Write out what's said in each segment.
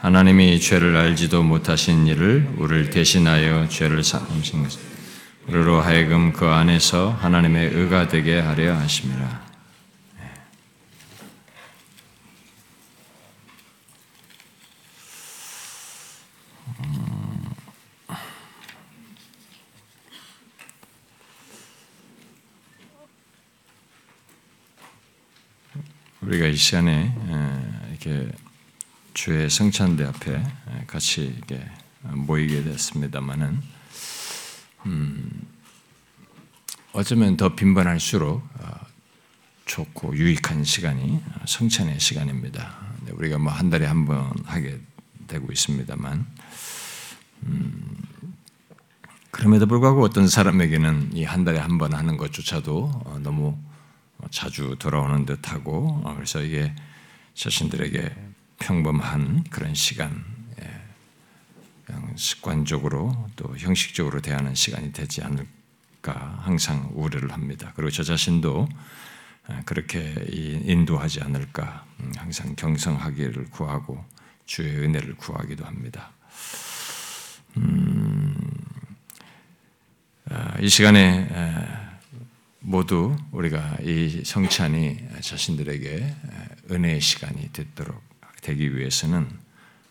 하나님이 죄를 알지도 못하신 이를 우리를 대신하여 죄를 삼으신 것 우리로 하여금 그 안에서 하나님의 의가 되게 하려 하심이라. 우리가 이 시간에 이렇게 주의 성찬대 앞에 같이 이렇게 모이게 됐습니다만은 음, 어쩌면 더 빈번할수록 어, 좋고 유익한 시간이 성찬의 시간입니다. 우리가 뭐 한 달에 한 번 하게 되고 있습니다만 음, 그럼에도 불구하고 어떤 사람에게는 이 한 달에 한 번 하는 것조차도 어, 너무 자주 돌아오는 듯하고 어, 그래서 이게 자신들에게 평범한 그런 시간, 예, 습관적으로 또 형식적으로 대하는 시간이 되지 않을까 항상 우려를 합니다. 그리고 저 자신도 어, 그렇게 인도하지 않을까 음, 항상 경성하기를 구하고 주의 은혜를 구하기도 합니다. 음, 아, 이 시간에 모두 우리가 이 성찬이 자신들에게 은혜의 시간이 되도록 되기 위해서는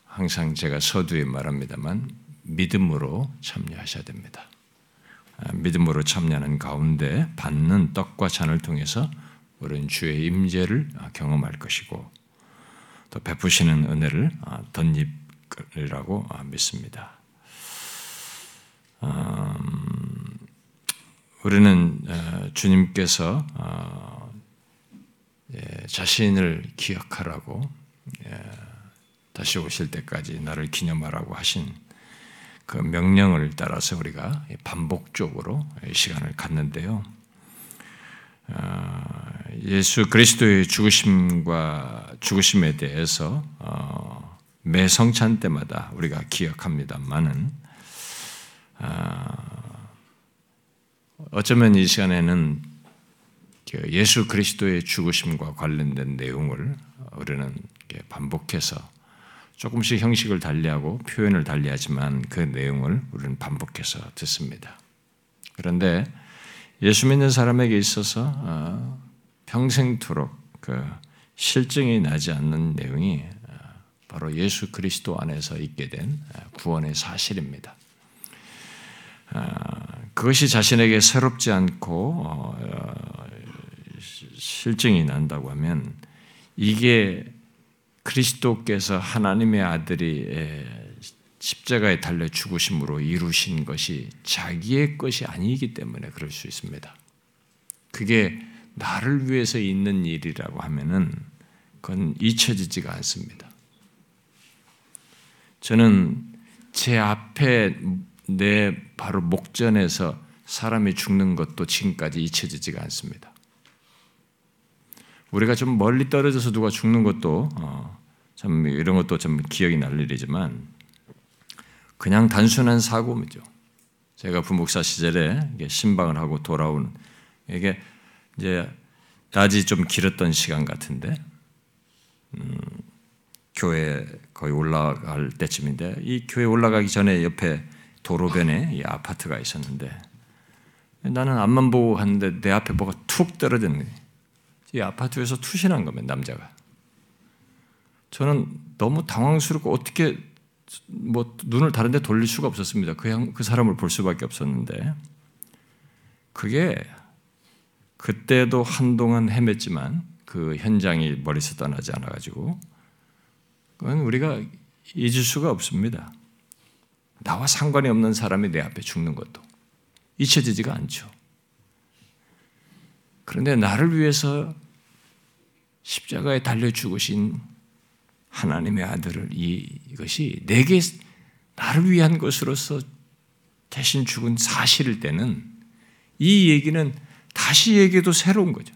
항상 제가 서두에 말합니다만 믿음으로 참여하셔야 됩니다. 아, 믿음으로 참여하는 가운데 받는 떡과 잔을 통해서 우리는 주의 임재를 경험할 것이고 또 베푸시는 은혜를 아, 덧입으라고 믿습니다. 음, 우리는 어, 주님께서 어, 예, 자신을 기억하라고 예, 다시 오실 때까지 나를 기념하라고 하신 그 명령을 따라서 우리가 반복적으로 시간을 갖는데요. 어, 예수 그리스도의 죽으심과 죽으심에 대해서 매 성찬 때마다 우리가 기억합니다만은 어쩌면 이 시간에는 그 예수 그리스도의 죽으심과 관련된 내용을 우리는 반복해서 조금씩 형식을 달리하고 표현을 달리하지만 그 내용을 우리는 반복해서 듣습니다. 그런데 예수 믿는 사람에게 있어서 어, 평생토록 그 실증이 나지 않는 내용이 어, 바로 예수 그리스도 안에서 있게 된 어, 구원의 사실입니다. 그것이 자신에게 새롭지 않고 실증이 난다고 하면 이게 그리스도께서 하나님의 아들이 십자가에 달려 죽으심으로 이루신 것이 자기의 것이 아니기 때문에 그럴 수 있습니다. 그게 나를 위해서 있는 일이라고 하면은 그건 잊혀지지가 않습니다. 저는 제 앞에 내 바로 목전에서 사람이 죽는 것도 지금까지 잊혀지지가 않습니다. 우리가 좀 멀리 떨어져서 누가 죽는 것도 어, 참 이런 것도 좀 기억이 날 일이지만 그냥 단순한 사고죠. 제가 부목사 시절에 신방을 하고 돌아온 이게 이제 낮이 좀 길었던 시간 같은데 음, 교회 거의 올라갈 때쯤인데 이 교회 올라가기 전에 옆에 도로변에 이 아파트가 있었는데 나는 앞만 보고 갔는데 내 앞에 뭐가 툭 거예요. 이 아파트에서 투신한 겁니다, 남자가. 저는 너무 당황스럽고 어떻게 뭐 눈을 다른 데 돌릴 수가 없었습니다. 그냥 그 사람을 볼 수밖에 없었는데 그게 그때도 한동안 헤맸지만 그 현장이 머리에서 떠나지 않아 가지고 그건 우리가 잊을 수가 없습니다. 나와 상관이 없는 사람이 내 앞에 죽는 것도 잊혀지지가 않죠. 그런데 나를 위해서 십자가에 달려 죽으신 하나님의 아들을 이것이 내게 나를 위한 것으로서 대신 죽은 사실일 때는 이 얘기는 다시 얘기도 새로운 거죠.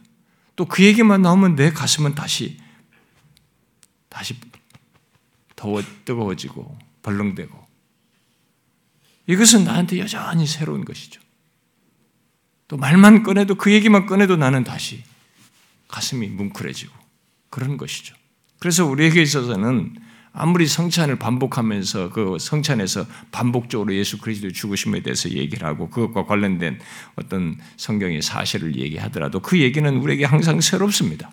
또 그 얘기만 나오면 내 가슴은 다시 다시 더워 뜨거워지고 벌렁대고 이것은 나한테 여전히 새로운 것이죠. 또 말만 꺼내도 그 얘기만 꺼내도 나는 다시 가슴이 뭉클해지고 그런 것이죠. 그래서 우리에게 있어서는 아무리 성찬을 반복하면서 그 성찬에서 반복적으로 예수 그리스도의 죽으심에 대해서 얘기를 하고 그것과 관련된 어떤 성경의 사실을 얘기하더라도 그 얘기는 우리에게 항상 새롭습니다.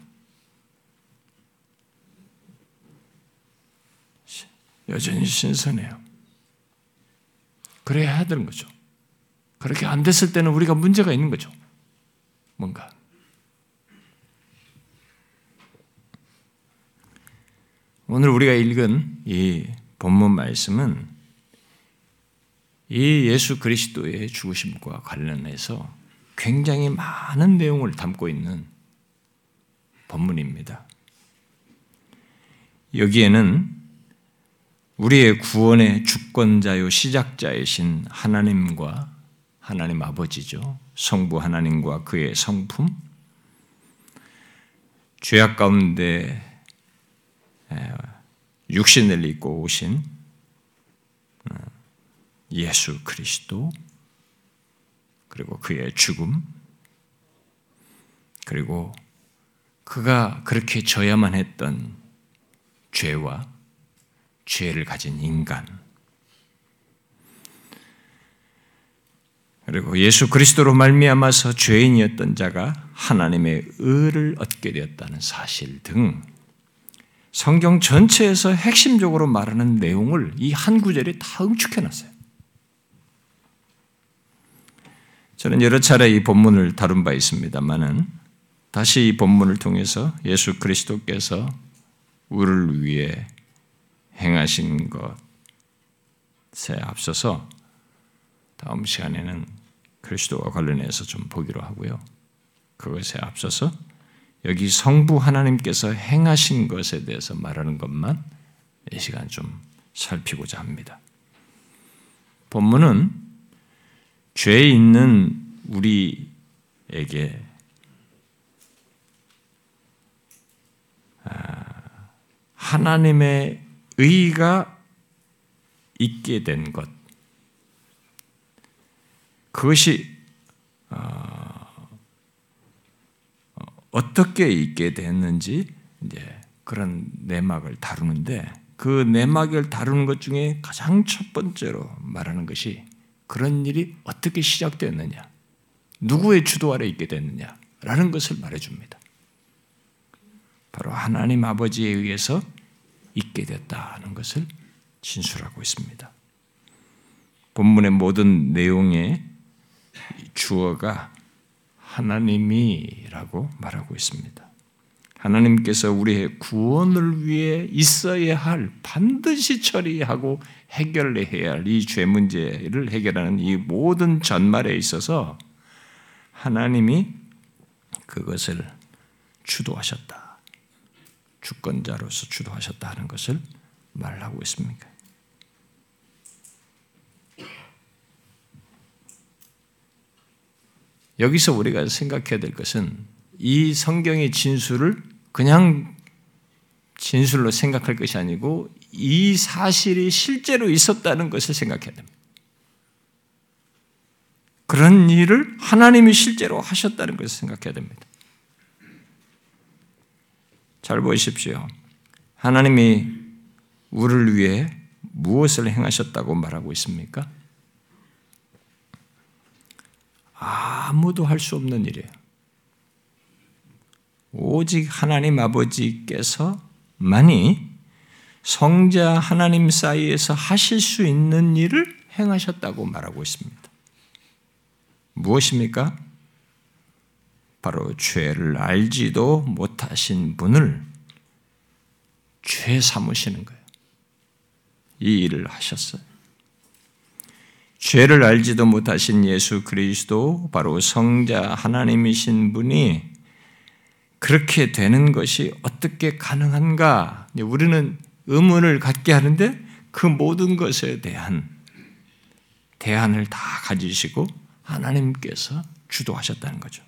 여전히 신선해요. 그래야 되는 거죠. 그렇게 안 됐을 때는 우리가 문제가 있는 거죠. 뭔가. 오늘 우리가 읽은 이 본문 말씀은 이 예수 그리스도의 죽으심과 관련해서 굉장히 많은 내용을 담고 있는 본문입니다. 여기에는 우리의 구원의 주권자요 시작자이신 하나님과 하나님 아버지죠. 성부 하나님과 그의 성품, 죄악 가운데 육신을 입고 오신 어, 예수 그리스도 그리고 그의 죽음 그리고 그가 그렇게 져야만 했던 죄와 죄를 가진 인간 그리고 예수 그리스도로 말미암아서 죄인이었던 자가 하나님의 의를 얻게 되었다는 사실 등 성경 전체에서 핵심적으로 말하는 내용을 이 한 구절에 다 응축해 놨어요. 저는 여러 차례 이 본문을 다룬 바 있습니다만은 다시 이 본문을 통해서 예수 그리스도께서 우리를 위해 행하신 것에 앞서서 다음 시간에는 그리스도와 관련해서 좀 보기로 하고요. 그것에 앞서서 여기 성부 하나님께서 행하신 것에 대해서 말하는 것만 이 시간 좀 살피고자 합니다. 본문은 죄 있는 우리에게 아, 하나님의 의가 있게 된 것, 그것이 어떻게 있게 됐는지 이제 그런 내막을 다루는데 그 내막을 다루는 것 중에 가장 첫 번째로 말하는 것이 그런 일이 어떻게 시작됐느냐, 누구의 주도 아래 있게 됐느냐라는 것을 말해줍니다. 바로 하나님 아버지에 의해서 있게 됐다는 것을 진술하고 있습니다. 본문의 모든 내용의 주어가 하나님이라고 말하고 있습니다. 하나님께서 우리의 구원을 위해 있어야 할 반드시 처리하고 해결해야 할 이 죄 문제를 해결하는 이 모든 전말에 있어서 하나님이 그것을 주도하셨다. 주권자로서 주도하셨다 하는 것을 말하고 있습니다. 여기서 우리가 생각해야 될 것은 이 성경의 진술을 그냥 진술로 생각할 것이 아니고 이 사실이 실제로 있었다는 것을 생각해야 됩니다. 그런 일을 하나님이 실제로 하셨다는 것을 생각해야 됩니다. 잘 보십시오. 하나님이 우리를 위해 무엇을 행하셨다고 말하고 있습니까? 아무도 할 수 없는 일이에요. 오직 하나님 아버지께서만이 성자 하나님 사이에서 하실 수 있는 일을 행하셨다고 말하고 있습니다. 무엇입니까? 바로 죄를 알지도 못하신 분을 죄 삼으시는 거예요. 이 일을 하셨어요. 죄를 알지도 못하신 예수 그리스도 바로 성자 하나님이신 분이 그렇게 되는 것이 어떻게 가능한가? 우리는 의문을 갖게 하는데 그 모든 것에 대한 대안을 다 가지시고 하나님께서 주도하셨다는 거죠.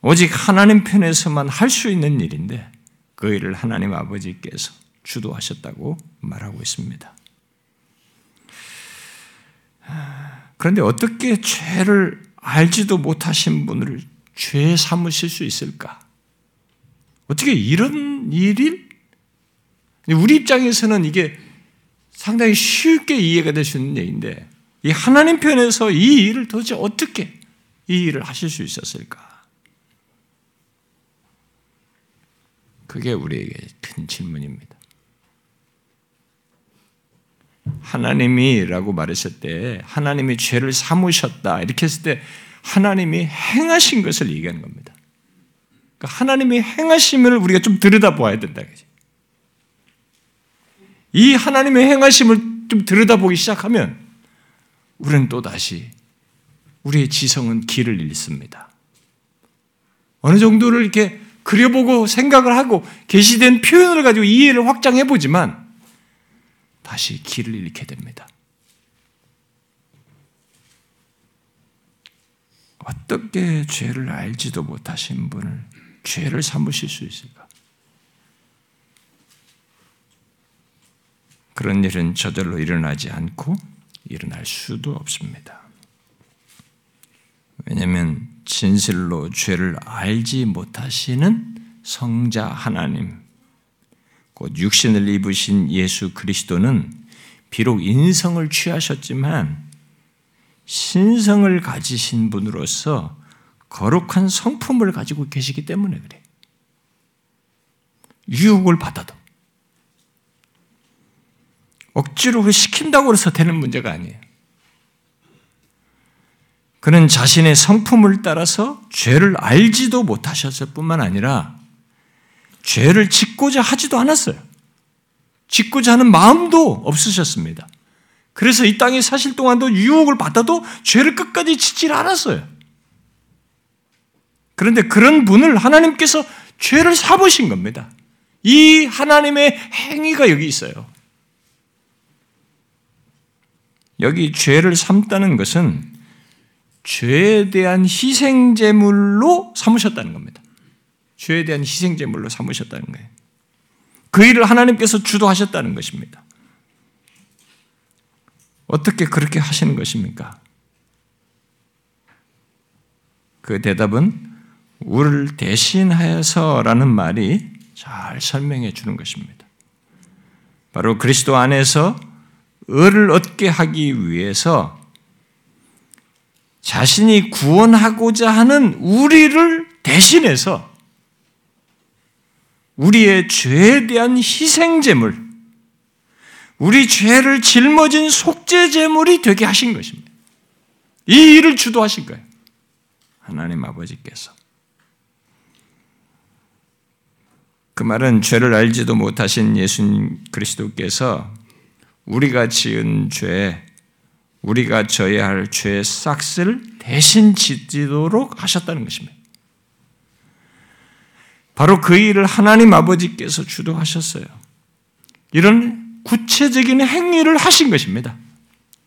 오직 하나님 편에서만 할 수 있는 일인데 그 일을 하나님 아버지께서 주도하셨다고 말하고 있습니다. 그런데 어떻게 죄를 알지도 못하신 분을 죄 삼으실 수 있을까? 어떻게 이런 일이 우리 입장에서는 이게 상당히 쉽게 이해가 될 수 있는 얘기인데 이 하나님 편에서 이 일을 도대체 어떻게 이 일을 하실 수 있었을까? 그게 우리에게 큰 질문입니다. 하나님이라고 말했을 때 하나님이 죄를 사무셨다 이렇게 했을 때 하나님이 행하신 것을 얘기하는 겁니다. 그러니까 하나님이 행하심을 우리가 좀 들여다봐야 된다. 이 하나님의 행하심을 좀 들여다보기 시작하면 우리는 또 다시 우리의 지성은 길을 잃습니다. 어느 정도를 이렇게 그려보고 생각을 하고 계시된 표현을 가지고 이해를 확장해 보지만 다시 길을 잃게 됩니다. 어떻게 죄를 알지도 못하신 분을 죄를 삼으실 수 있을까? 그런 일은 저절로 일어나지 않고 일어날 수도 없습니다. 왜냐하면 진실로 죄를 알지 못하시는 성자 하나님, 곧 육신을 입으신 예수 그리스도는 비록 인성을 취하셨지만 신성을 가지신 분으로서 거룩한 성품을 가지고 계시기 때문에 그래. 유혹을 받아도 억지로 시킨다고 해서 되는 문제가 아니에요. 그는 자신의 성품을 따라서 죄를 알지도 못하셨을 뿐만 아니라 죄를 짓고자 하지도 않았어요. 짓고자 하는 마음도 없으셨습니다. 그래서 이 땅에 사실 동안도 유혹을 받아도 죄를 끝까지 짓질 않았어요. 그런데 그런 분을 하나님께서 죄를 사보신 겁니다. 이 하나님의 행위가 여기 있어요. 여기 죄를 삼다는 것은 죄에 대한 희생제물로 삼으셨다는 겁니다. 죄에 대한 희생 제물로 삼으셨다는 거예요. 그 일을 하나님께서 주도하셨다는 것입니다. 어떻게 그렇게 하시는 것입니까? 그 대답은 우리를 대신하여서라는 말이 잘 설명해 주는 것입니다. 바로 그리스도 안에서 의를 얻게 하기 위해서 자신이 구원하고자 하는 우리를 대신해서 우리의 죄에 대한 희생제물, 우리 죄를 짊어진 속죄제물이 되게 하신 것입니다. 이 일을 주도하신 거예요. 하나님 아버지께서. 그 말은 죄를 알지도 못하신 예수님 그리스도께서 우리가 지은 죄, 우리가 져야 할 죄의 싹을 대신 짓도록 하셨다는 것입니다. 바로 그 일을 하나님 아버지께서 주도하셨어요. 이런 구체적인 행위를 하신 것입니다.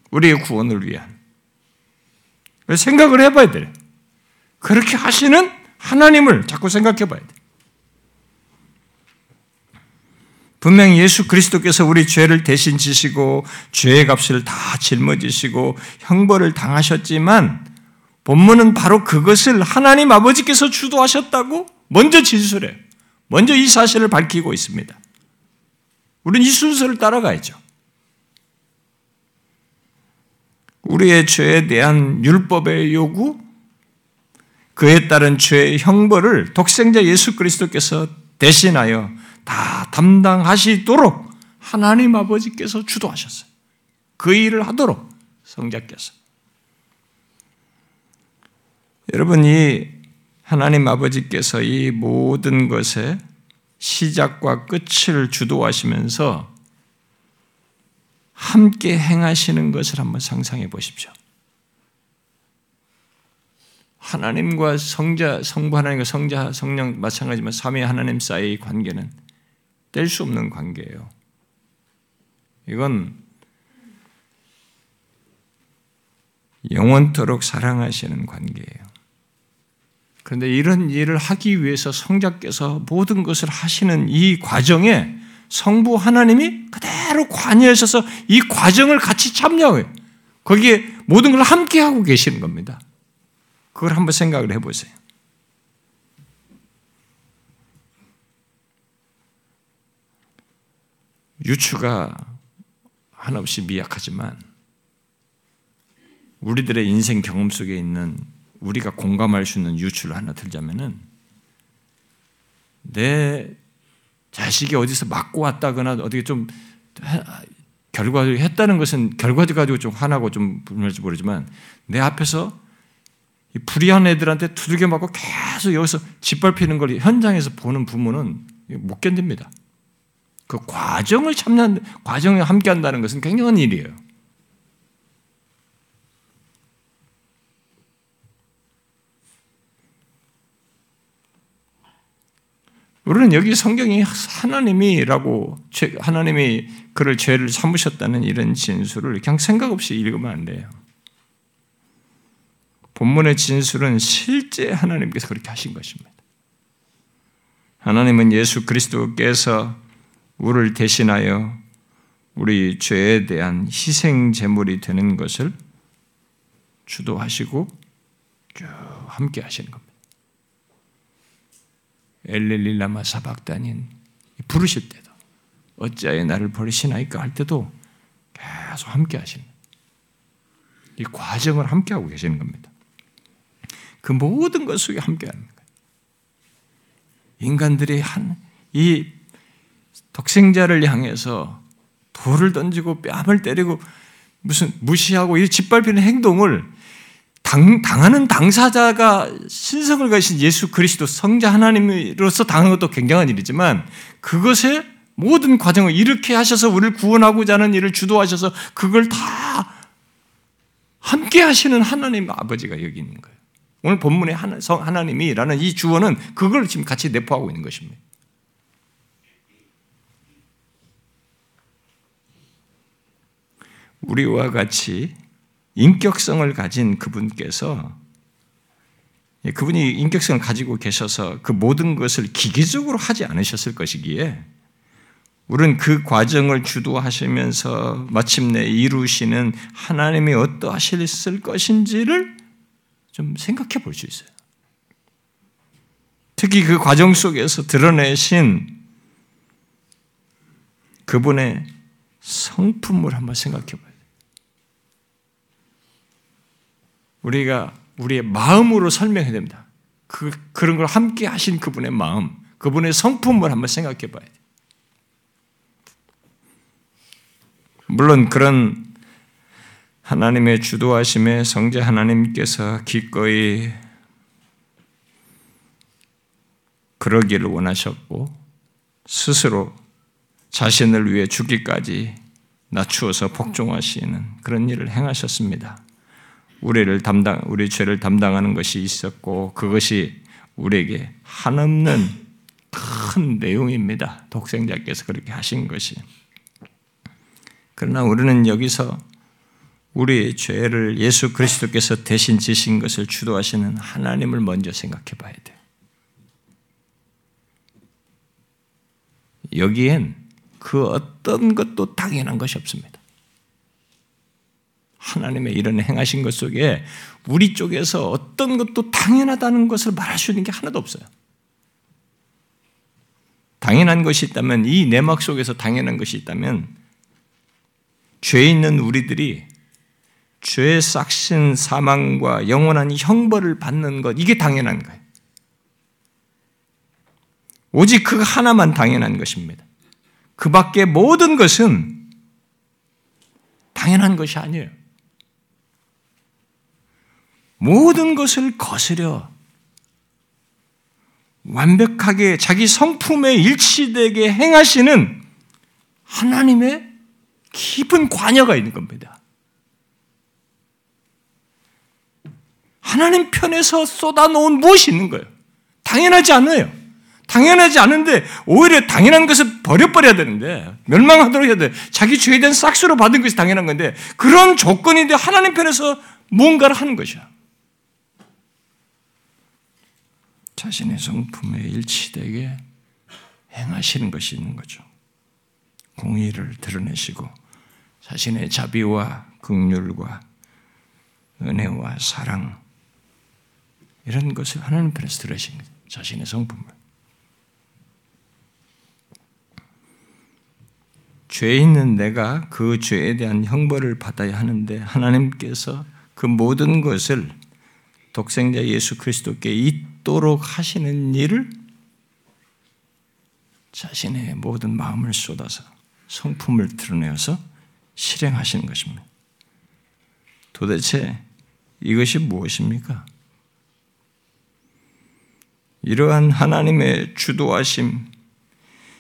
우리의 구원을 위한. 생각을 해봐야 돼요. 그렇게 하시는 하나님을 자꾸 생각해 봐야 돼요. 분명히 예수 그리스도께서 우리 죄를 대신 지시고 죄의 값을 다 짊어지시고 형벌을 당하셨지만 본문은 바로 그것을 하나님 아버지께서 주도하셨다고 먼저 진술해요. 먼저 이 사실을 밝히고 있습니다. 우리는 이 순서를 따라가야죠. 우리의 죄에 대한 율법의 요구, 그에 따른 죄의 형벌을 독생자 예수 그리스도께서 대신하여 다 담당하시도록 하나님 아버지께서 주도하셨어요. 그 일을 하도록 성자께서. 여러분, 이 하나님 아버지께서 이 모든 것의 시작과 끝을 주도하시면서 함께 행하시는 것을 한번 상상해 보십시오. 하나님과 성자, 성부 하나님과 성자, 성령 마찬가지지만 삼위 하나님 사이의 관계는 뗄 수 없는 관계예요. 이건 영원토록 사랑하시는 관계예요. 그런데 이런 일을 하기 위해서 성자께서 모든 것을 하시는 이 과정에 성부 하나님이 그대로 관여하셔서 이 과정을 같이 참여해요. 거기에 모든 걸 함께 하고 계시는 겁니다. 그걸 한번 생각을 해보세요. 유추가 한없이 미약하지만 우리들의 인생 경험 속에 있는 우리가 공감할 수 있는 유추를 하나 들자면은 내 자식이 어디서 맞고 왔다거나 어떻게 좀 결과를 했다는 것은 결과를 가지고 좀 화나고 좀 분할지 모르지만 내 앞에서 불의한 애들한테 두들겨 맞고 계속 여기서 짓밟히는 걸 현장에서 보는 부모는 못 견딥니다. 그 과정을 참는 과정을 함께 한다는 것은 굉장한 일이에요. 우리는 여기 성경이 하나님이라고 하나님이 그를 죄를 삼으셨다는 이런 진술을 그냥 생각 없이 읽으면 안 돼요. 본문의 진술은 실제 하나님께서 그렇게 하신 것입니다. 하나님은 예수 그리스도께서 우리를 대신하여 우리 죄에 대한 희생 제물이 되는 것을 주도하시고 쭉 함께 하시는 겁니다. 엘렐릴라마 사박단인 부르실 때도 어찌하여 나를 버리시나이까 할 때도 계속 함께 하시는 이 과정을 함께 하고 계시는 겁니다. 그 모든 것 속에 함께 하는 거예요. 인간들이 한 이 독생자를 향해서 돌을 던지고 뺨을 때리고 무슨 무시하고 이 짓밟히는 행동을 당, 당하는 당사자가 신성을 가신 예수 그리스도 성자 하나님으로서 당한 것도 굉장한 일이지만 그것의 모든 과정을 이렇게 하셔서 우리를 구원하고자 하는 일을 주도하셔서 그걸 다 함께 하시는 하나님 아버지가 여기 있는 거예요. 오늘 본문의 하나님이라는 이 주어는 그걸 지금 같이 내포하고 있는 것입니다. 우리와 같이 인격성을 가진 그분께서 예, 그분이 인격성을 가지고 계셔서 그 모든 것을 기계적으로 하지 않으셨을 것이기에 우리는 그 과정을 주도하시면서 마침내 이루시는 하나님이 어떠하실 것인지를 좀 생각해 볼 수 있어요. 특히 그 과정 속에서 드러내신 그분의 성품을 한번 생각해 봐야 돼요. 우리가 우리의 마음으로 설명해야 됩니다. 그, 그런 걸 함께 하신 그분의 마음, 그분의 성품을 한번 생각해 봐야 돼요. 물론 그런 하나님의 주도하심에 성자 하나님께서 기꺼이 그러기를 원하셨고 스스로 자신을 위해 죽기까지 낮추어서 복종하시는 그런 일을 행하셨습니다. 우리를 담당, 우리 죄를 담당하는 것이 있었고 그것이 우리에게 한없는 큰 내용입니다. 독생자께서 그렇게 하신 것이. 그러나 우리는 여기서 우리의 죄를 예수 그리스도께서 대신 지신 것을 주도하시는 하나님을 먼저 생각해 봐야 돼요. 여기엔 그 어떤 것도 당연한 것이 없습니다. 하나님의 이런 행하신 것 속에 우리 쪽에서 어떤 것도 당연하다는 것을 말할 수 있는 게 하나도 없어요. 당연한 것이 있다면, 이 내막 속에서 당연한 것이 있다면, 죄 있는 우리들이 죄의 싹신 사망과 영원한 형벌을 받는 것, 이게 당연한 거예요. 오직 그 하나만 당연한 것입니다. 그 밖에 모든 것은 당연한 것이 아니에요. 모든 것을 거스려 완벽하게 자기 성품에 일치되게 행하시는 하나님의 깊은 관여가 있는 겁니다. 하나님 편에서 쏟아놓은 무엇이 있는 거예요? 당연하지 않아요. 당연하지 않은데 오히려 당연한 것을 버려버려야 되는데 멸망하도록 해야 돼. 자기 죄에 대한 싹수로 받은 것이 당연한 건데 그런 조건인데 하나님 편에서 무언가를 하는 것이야. 자신의 성품에 일치되게 행하시는 것이 있는 거죠. 공의를 드러내시고 자신의 자비와 극률과 은혜와 사랑 이런 것을 하나님 편에서 거죠. 자신의 성품을. 죄 있는 내가 그 죄에 대한 형벌을 받아야 하는데 하나님께서 그 모든 것을 독생자 예수 그리스도께 있도록 하시는 일을 자신의 모든 마음을 쏟아서 성품을 드러내어서 실행하시는 것입니다. 도대체 이것이 무엇입니까? 이러한 하나님의 주도하심,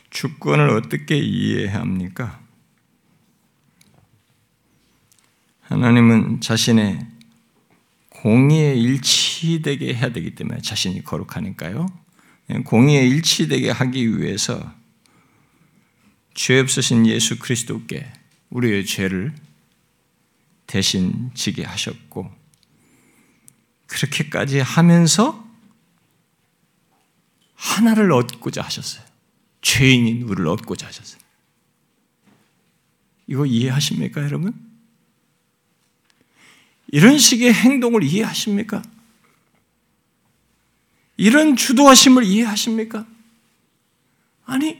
주권을 어떻게 이해해야 합니까? 하나님은 자신의 공의에 일치되게 해야 되기 때문에 자신이 거룩하니까요. 공의에 일치되게 하기 위해서 죄 없으신 예수 그리스도께 우리의 죄를 대신 지게 하셨고 그렇게까지 하면서 하나를 얻고자 하셨어요. 죄인인 우리를 얻고자 하셨어요. 이거 이해하십니까, 여러분? 이런 식의 행동을 이해하십니까? 이런 주도하심을 이해하십니까? 아니,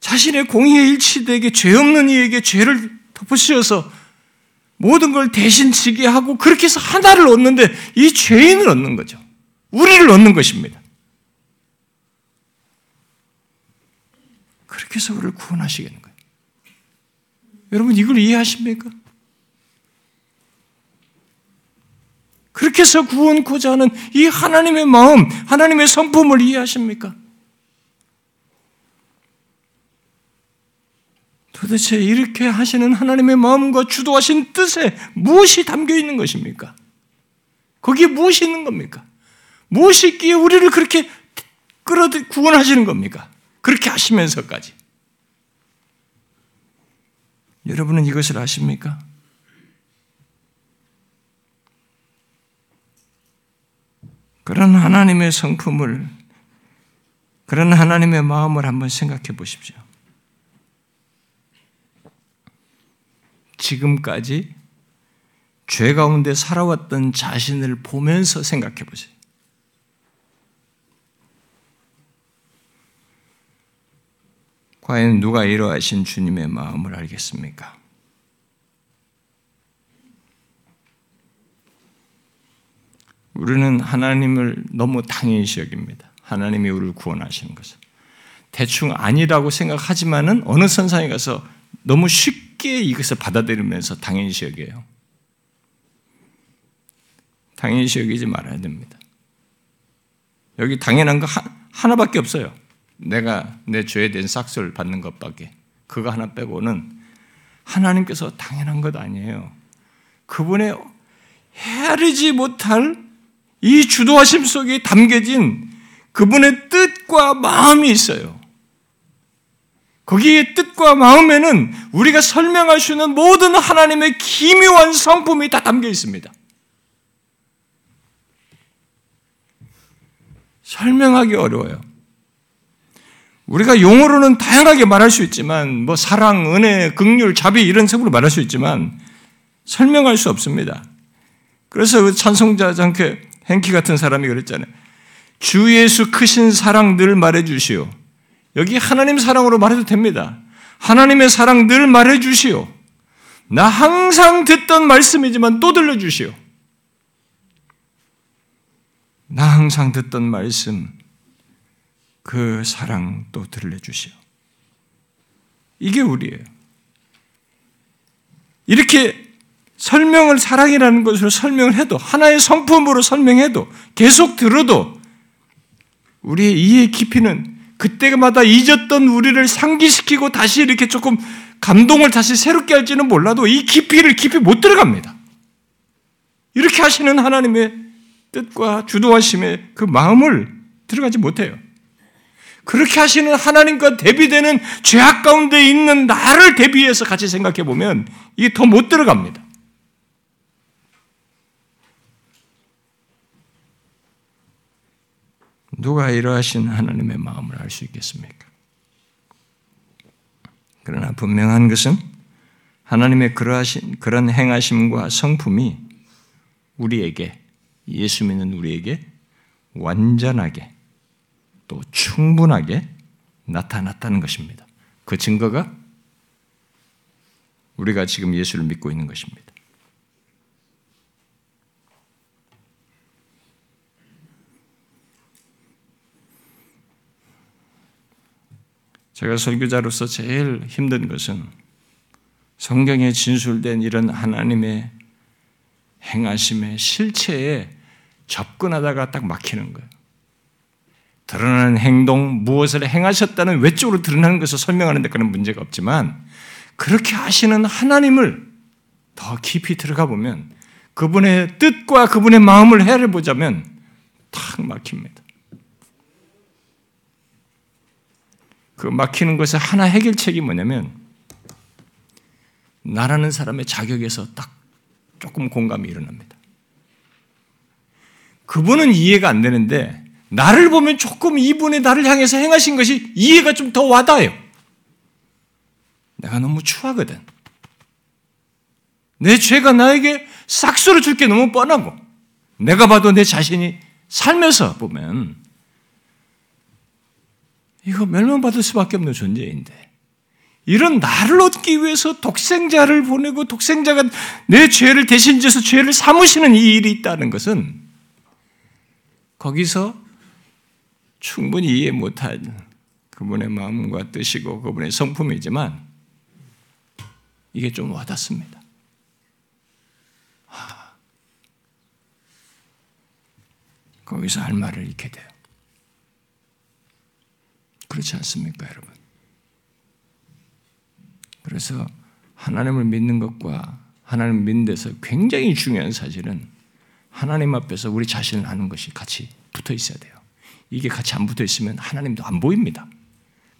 자신의 공의에 일치되게 죄 없는 이에게 죄를 덮으셔서 모든 걸 대신 지게 하고 그렇게 해서 하나를 얻는데 이 죄인을 얻는 거죠. 우리를 얻는 것입니다. 그렇게 해서 우리를 구원하시겠는 거예요. 여러분 이걸 이해하십니까? 그렇게 해서 구원코자 하는 이 하나님의 마음, 하나님의 성품을 이해하십니까? 도대체 이렇게 하시는 하나님의 마음과 주도하신 뜻에 무엇이 담겨 있는 것입니까? 거기에 무엇이 있는 겁니까? 무엇이 있기에 우리를 그렇게 끌어 구원하시는 겁니까? 그렇게 하시면서까지. 여러분은 이것을 아십니까? 그런 하나님의 성품을, 그런 하나님의 마음을 한번 생각해 보십시오. 지금까지 죄 가운데 살아왔던 자신을 보면서 생각해 보세요. 과연 누가 이러하신 주님의 마음을 알겠습니까? 우리는 하나님을 너무 당연시 여깁니다. 하나님이 우리를 구원하시는 것을. 대충 아니라고 생각하지만은 어느 선상에 가서 너무 쉽게 이것을 받아들이면서 당연시 여겨요. 당연시 여기지 말아야 됩니다. 여기 당연한 거 하 나밖에 없어요. 내가 내 죄에 대한 삭스를 받는 것밖에. 그거 하나 빼고는 하나님께서 당연한 것 아니에요. 그분의 헤아리지 못할 이 주도하심 속에 담겨진 그분의 뜻과 마음이 있어요. 거기에 뜻과 마음에는 우리가 설명할 수 있는 모든 하나님의 기묘한 성품이 다 담겨 있습니다. 설명하기 어려워요. 우리가 용어로는 다양하게 말할 수 있지만, 뭐 사랑, 은혜, 극률, 자비 이런 식으로 말할 수 있지만 설명할 수 없습니다. 그래서 그 찬송자 장케 행키 같은 사람이 그랬잖아요. 주 예수 크신 사랑 늘 말해 주시오. 여기 하나님 사랑으로 말해도 됩니다. 하나님의 사랑 늘 말해 주시오. 나 항상 듣던 말씀이지만 또 들려 주시오. 나 항상 듣던 말씀, 그 사랑 또 들려 주시오. 이게 우리예요. 이렇게 설명을 사랑이라는 것으로 설명을 해도 하나의 성품으로 설명해도 계속 들어도 우리의 이해 깊이는 그때마다 잊었던 우리를 상기시키고 다시 이렇게 조금 감동을 다시 새롭게 할지는 몰라도 이 깊이를 깊이 못 들어갑니다. 이렇게 하시는 하나님의 뜻과 주도하심의 그 마음을 들어가지 못해요. 그렇게 하시는 하나님과 대비되는 죄악 가운데 있는 나를 대비해서 같이 생각해 보면 이게 더 못 들어갑니다. 누가 이러하신 하나님의 마음을 알 수 있겠습니까? 그러나 분명한 것은 하나님의 그러하신 그런 행하심과 성품이 우리에게 예수 믿는 우리에게 완전하게 또 충분하게 나타났다는 것입니다. 그 증거가 우리가 지금 예수를 믿고 있는 것입니다. 제가 설교자로서 제일 힘든 것은 성경에 진술된 이런 하나님의 행하심의 실체에 접근하다가 딱 막히는 거예요. 드러나는 행동, 무엇을 행하셨다는 외적으로 드러나는 것을 설명하는 데 그런 문제가 없지만 그렇게 하시는 하나님을 더 깊이 들어가 보면 그분의 뜻과 그분의 마음을 헤아려 보자면 탁 막힙니다. 그 막히는 것의 하나 해결책이 뭐냐면 나라는 사람의 자격에서 딱 조금 공감이 일어납니다. 그분은 이해가 안 되는데 나를 보면 조금 이분의 나를 향해서 행하신 것이 이해가 좀 더 와닿아요. 내가 너무 추하거든. 내 죄가 나에게 싹수로 줄게 너무 뻔하고 내가 봐도 내 자신이 살면서 보면 이거 멸망받을 수밖에 없는 존재인데 이런 나를 얻기 위해서 독생자를 보내고 독생자가 내 죄를 대신 져서 죄를 사무시는 이 일이 있다는 것은 거기서 충분히 이해 못한 그분의 마음과 뜻이고 그분의 성품이지만 이게 좀 와닿습니다. 거기서 할 말을 잃게 돼요. 그렇지 않습니까, 여러분? 그래서 하나님을 믿는 것과 하나님을 믿는 데서 굉장히 중요한 사실은 하나님 앞에서 우리 자신을 하는 것이 같이 붙어 있어야 돼요. 이게 같이 안 붙어 있으면 하나님도 안 보입니다.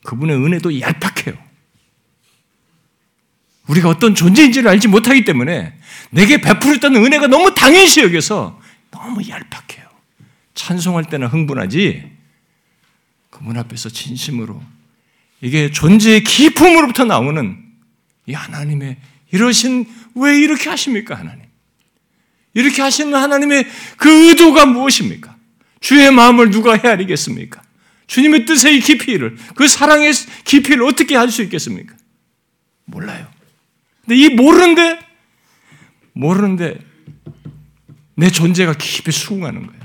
그분의 은혜도 얄팍해요. 우리가 어떤 존재인지를 알지 못하기 때문에 내게 베풀었다는 은혜가 너무 당연시 여겨서 너무 얄팍해요. 찬송할 때는 흥분하지 그분 앞에서 진심으로 이게 존재의 기품으로부터 나오는 이 하나님의 이러신 왜 이렇게 하십니까 하나님? 이렇게 하시는 하나님의 그 의도가 무엇입니까? 주의 마음을 누가 헤아리겠습니까? 주님의 뜻의 깊이를 그 사랑의 깊이를 어떻게 알 수 있겠습니까? 몰라요. 근데 이 모르는데 모르는데 내 존재가 깊이 수긍하는 거예요.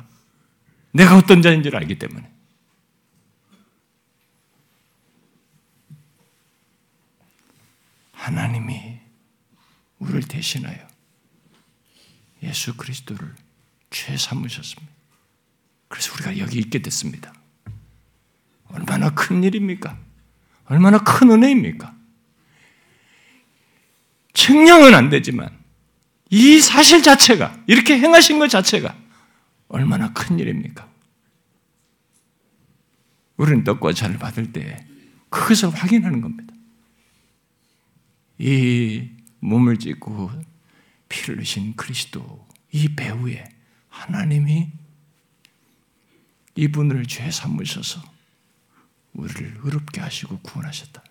내가 어떤 자인지를 알기 때문에. 하나님이 우리를 대신하여 예수 그리스도를 죄 삼으셨습니다. 그래서 우리가 여기 있게 됐습니다. 얼마나 큰 일입니까? 얼마나 큰 은혜입니까? 측량은 안 되지만 이 사실 자체가 이렇게 행하신 것 자체가 얼마나 큰 일입니까? 우리는 떡과 잔을 받을 때 그것을 확인하는 겁니다. 이 몸을 찢고 피를 흘리신 그리스도 이 배후에 하나님이 이분을 죄 삼으셔서 우리를 의롭게 하시고 구원하셨다.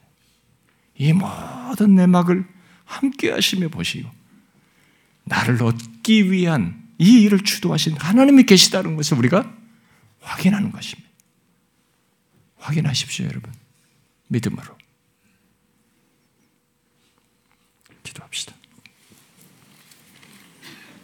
이 모든 내막을 함께 하시며 보시고 나를 얻기 위한 이 일을 주도하신 하나님이 계시다는 것을 우리가 확인하는 것입니다. 확인하십시오, 여러분. 믿음으로. 기도합시다.